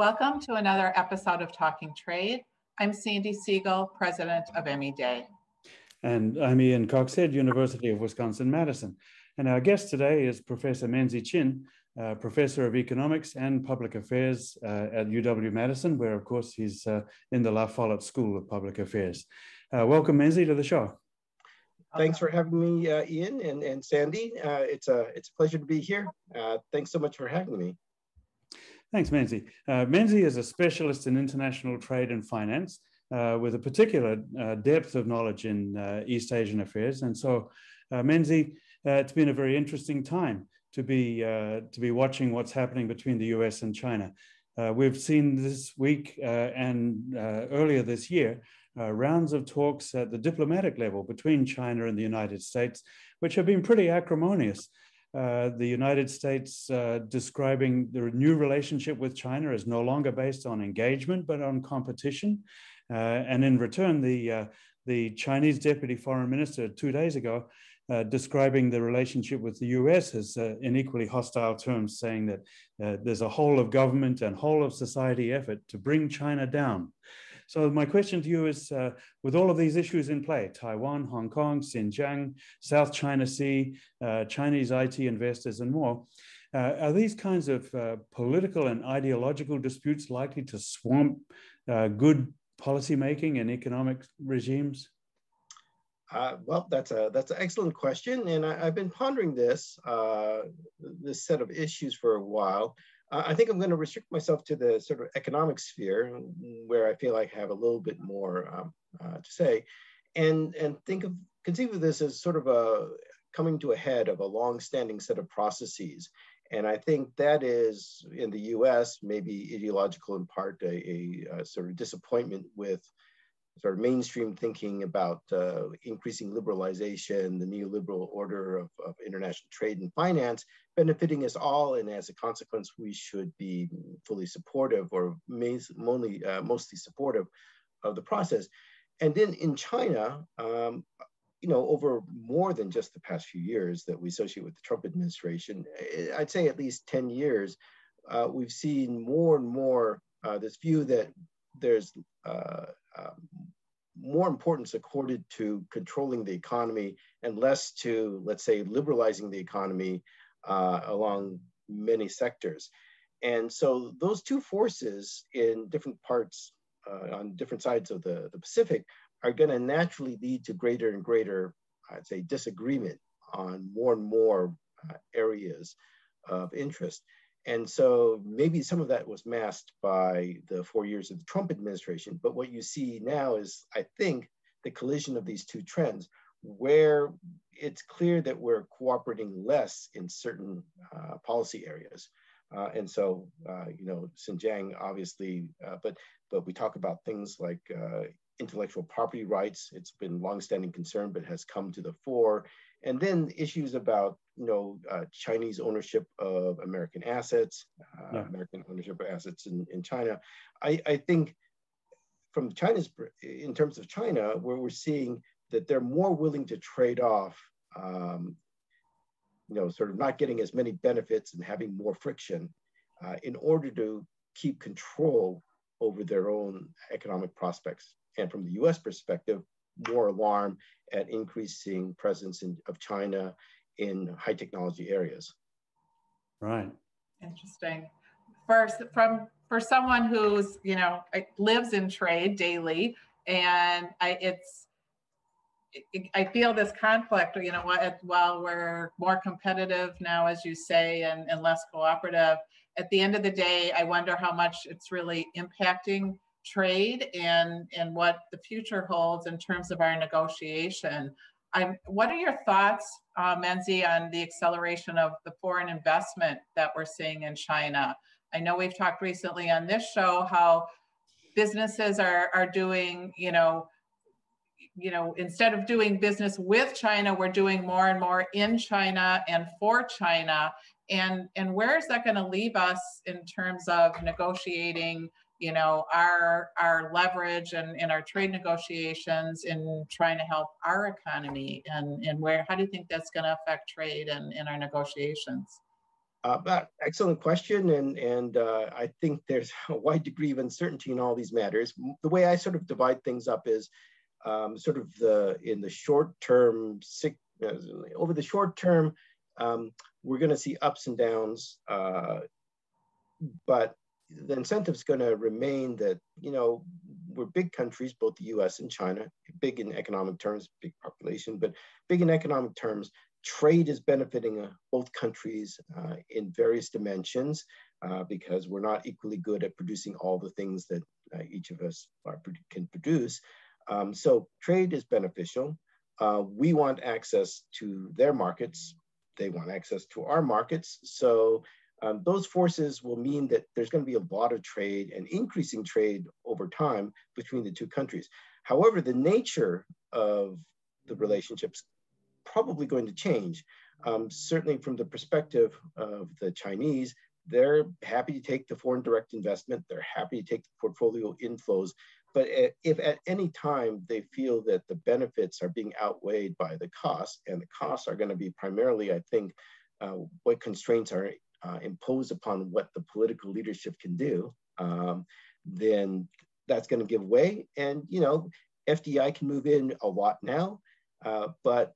Welcome to another episode of Talking Trade. I'm Sandy Siegel, president of M.E. Dey. And I'm Ian Coxhead, University of Wisconsin-Madison. And our guest today is Professor Menzie Chinn, uh, Professor of Economics and Public Affairs uh, at UW-Madison, where of course he's uh, in the La Follette School of Public Affairs. Uh, welcome Menzie to the show. Thanks for having me, uh, Ian and, and Sandy. Uh, it's, a, it's a pleasure to be here. thanks so much for having me. Thanks, Menzie. Uh, Menzie is a specialist in international trade and finance uh, with a particular uh, depth of knowledge in uh, East Asian affairs. And so, uh, Menzie, uh, it's been a very interesting time to be, to be watching what's happening between the US and China. we've seen this week and earlier this year rounds of talks at the diplomatic level between China and the United States, which have been pretty acrimonious. Uh, the United States uh, describing the new relationship with China as no longer based on engagement but on competition. Uh, and in return, the, uh, the Chinese deputy foreign minister two days ago uh, describing the relationship with the US as in equally hostile terms, saying that there's a whole of government and whole of society effort to bring China down. So my question to you is, uh, with all of these issues in play, Taiwan, Hong Kong, Xinjiang, South China Sea, uh, Chinese IT investors and more, uh, are these kinds of uh, political and ideological disputes likely to swamp uh, good policymaking and economic regimes? Uh, well, that's a that's an excellent question, and I, have been pondering this uh, this set of issues for a while. I think I'm going to restrict myself to the sort of economic sphere where I feel like I have a little bit more um, uh, to say, and and think of conceive of this as sort of a coming to a head of a long-standing set of processes. And I think that is in the U.S. maybe ideological in part, a, a, a sort of disappointment with sort of mainstream thinking about uh, increasing liberalization, the neoliberal order of, of, international trade and finance benefiting us all. And as a consequence, we should be fully supportive or mainly, uh, mostly supportive of the process. And then in China, um, you know, over more than just the past few years that we associate with the Trump administration, eh, I'd say at least 10 years, uh, we've seen more and more uh, this view that there's uh, um, more importance accorded to controlling the economy and less to, let's say, liberalizing the economy uh, along many sectors. And so those two forces in different parts, uh, on different sides of the, the Pacific, are going to naturally lead to greater and greater, I'd say, disagreement on more and more uh, areas of interest. And so maybe some of that was masked by the four years of the Trump administration. But what you see now is, I think, the collision of these two trends, where it's clear that we're cooperating less in certain uh, policy areas. Uh, and so, uh, you know, Xinjiang obviously, uh, but but we talk about things like uh, intellectual property rights. It's been longstanding concern, but has come to the fore. And then issues about you know uh, Chinese ownership of American assets, uh, yeah. American ownership of assets in, in China. I, I think from China's in terms of China, where we're seeing that they're more willing to trade off, um, you know, sort of not getting as many benefits and having more friction uh, in order to keep control over their own economic prospects. And from the US perspective, more alarm at increasing presence in, of China in high technology areas. Right. Interesting. First, from for someone who's you know lives in trade daily, and I, it's I feel this conflict. You know, while we're more competitive now, as you say, and, and less cooperative, at the end of the day, I wonder how much it's really impacting trade and and what the future holds in terms of our negotiation. I'm, what are your thoughts, uh, Menzie, on the acceleration of the foreign investment that we're seeing in China? I know we've talked recently on this show how businesses are are doing, you know, you know, instead of doing business with China, we're doing more and more in China and for China. And and where is that going to leave us in terms of negotiating you know our our leverage and in our trade negotiations in trying to help our economy and and where how do you think that's going to affect trade and in our negotiations Uh, excellent question, and and uh, I think there's a wide degree of uncertainty in all these matters. The way I sort of divide things up is um, sort of the in the short term, uh, over the short term, um, we're going to see ups and downs, uh, but the incentive is going to remain that you know we're big countries, both the U.S. and China, big in economic terms, big population, but big in economic terms trade is benefiting uh, both countries uh, in various dimensions uh, because we're not equally good at producing all the things that uh, each of us are, can produce. Um, so trade is beneficial. Uh, we want access to their markets. They want access to our markets. So um, those forces will mean that there's going to be a lot of trade and increasing trade over time between the two countries. However, the nature of the relationships probably going to change. Um, certainly from the perspective of the Chinese, they're happy to take the foreign direct investment. They're happy to take the portfolio inflows. But if at any time they feel that the benefits are being outweighed by the costs, and the costs are going to be primarily, I think, uh, what constraints are uh, imposed upon what the political leadership can do, um, then that's going to give way. And you know, FDI can move in a lot now, uh, but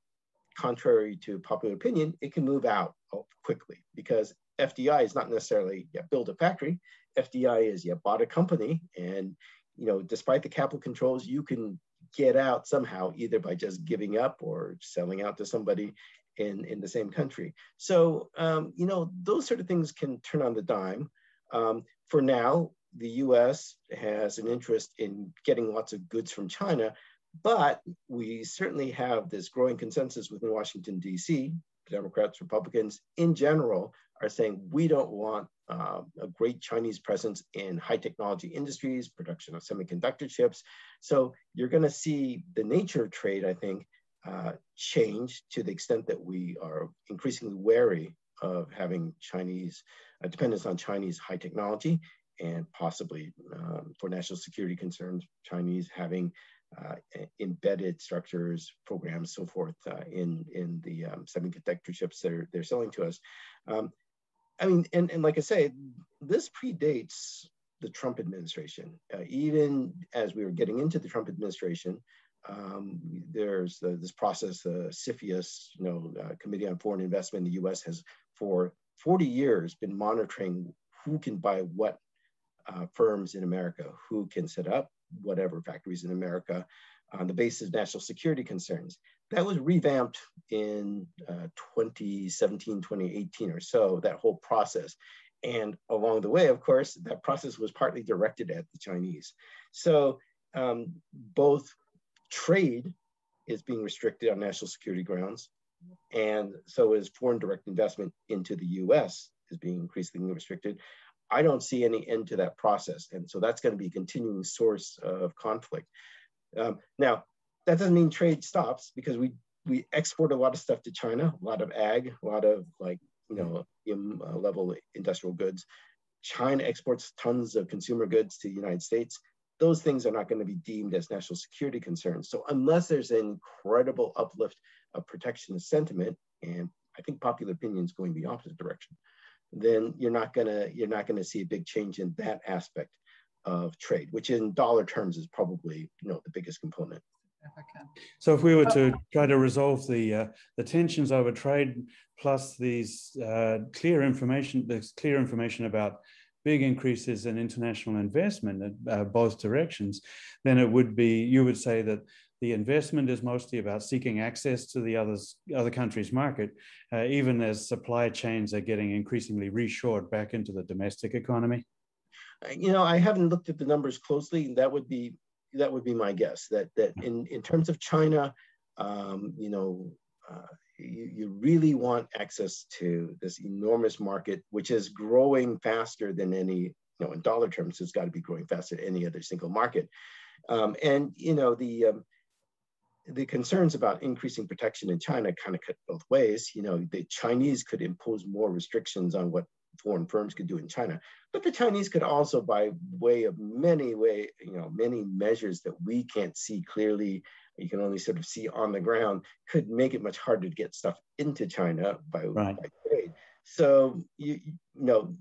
contrary to popular opinion, it can move out quickly because FDI is not necessarily yeah, build a factory. FDI is yeah, bought a company and you know, despite the capital controls, you can get out somehow either by just giving up or selling out to somebody in, in the same country. So, um, you know, those sort of things can turn on the dime. Um, for now, the US has an interest in getting lots of goods from China, but we certainly have this growing consensus within Washington, D.C. Democrats, Republicans in general are saying we don't want uh, a great Chinese presence in high technology industries, production of semiconductor chips. So you're going to see the nature of trade, I think, uh, change to the extent that we are increasingly wary of having Chinese uh, dependence on Chinese high technology and possibly um, for national security concerns, Chinese having uh, embedded structures, programs, so forth uh, in in the um, semiconductor chips they're they're selling to us. Um, I mean, and, and like I say, this predates the Trump administration. Uh, even as we were getting into the Trump administration, um, there's the, this process, the CFIUS, you know, uh, Committee on Foreign Investment in the U.S. has for 40 years been monitoring who can buy what uh, firms in America, who can set up whatever factories in America on the basis of national security concerns. That was revamped in uh, 2017, 2018 or so, that whole process. And along the way, of course, that process was partly directed at the Chinese. So um, both trade is being restricted on national security grounds, and so is foreign direct investment into the US is being increasingly restricted. I don't see any end to that process. And so that's going to be a continuing source of conflict. Um, now, that doesn't mean trade stops because we, we export a lot of stuff to China, a lot of ag, a lot of like, you know, uh, level industrial goods. China exports tons of consumer goods to the United States. Those things are not going to be deemed as national security concerns. So unless there's an incredible uplift of protectionist sentiment, and I think popular opinion is going the opposite direction, then you're not gonna you're not gonna see a big change in that aspect of trade, which in dollar terms is probably you know the biggest component. So if we were to try to resolve the uh, the tensions over trade, plus these uh, clear information, this clear information about big increases in international investment in uh, both directions, then it would be you would say that the investment is mostly about seeking access to the others, other countries' market, uh, even as supply chains are getting increasingly reshored back into the domestic economy? Uh, you know, I haven't looked at the numbers closely. That would be that would be my guess. That that in in terms of China, um, you know, uh, you, you really want access to this enormous market, which is growing faster than any, you know, in dollar terms, it's got to be growing faster than any other single market. Um, and you know, the um, the concerns about increasing protection in China kind of cut both ways. You know, the Chinese could impose more restrictions on what foreign firms could do in China, but the Chinese could also, by way of many way, you know, many measures that we can't see clearly, you can only sort of see on the ground, could make it much harder to get stuff into China by, right. by trade. so you, you know,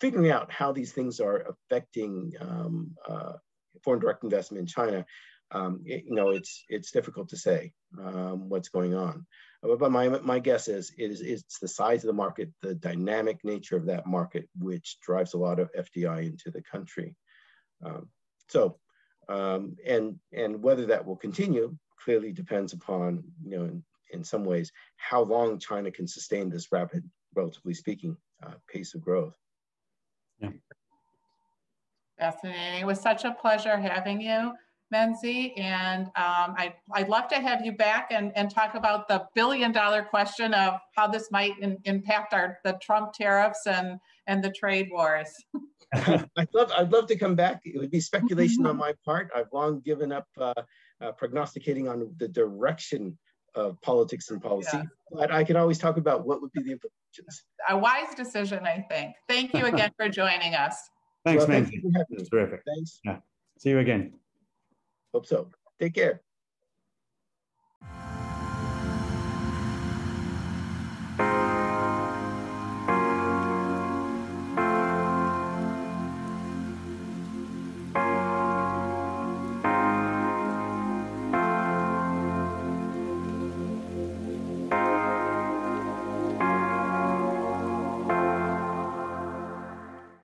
figuring out how these things are affecting um, uh, foreign direct investment in China, um, it, you know, it's it's difficult to say um, what's going on. But my my guess is it is it's the size of the market, the dynamic nature of that market, which drives a lot of FDI into the country. Um, so, um, and and whether that will continue clearly depends upon you know in, in some ways how long China can sustain this rapid, relatively speaking, uh, pace of growth. Yeah. Fascinating. It was such a pleasure having you, Menzie. And um, I, I'd love to have you back and, and talk about the billion dollar question of how this might in, impact our the Trump tariffs and, and the trade wars. I'd love, I'd love to come back. It would be speculation on my part. I've long given up uh, uh, prognosticating on the direction of politics and policy, yeah. but I can always talk about what would be the implications. A wise decision, I think. Thank you again for joining us. Thanks, well, man. Thank you That's terrific. Thanks. Yeah. See you again. Hope so. Take care.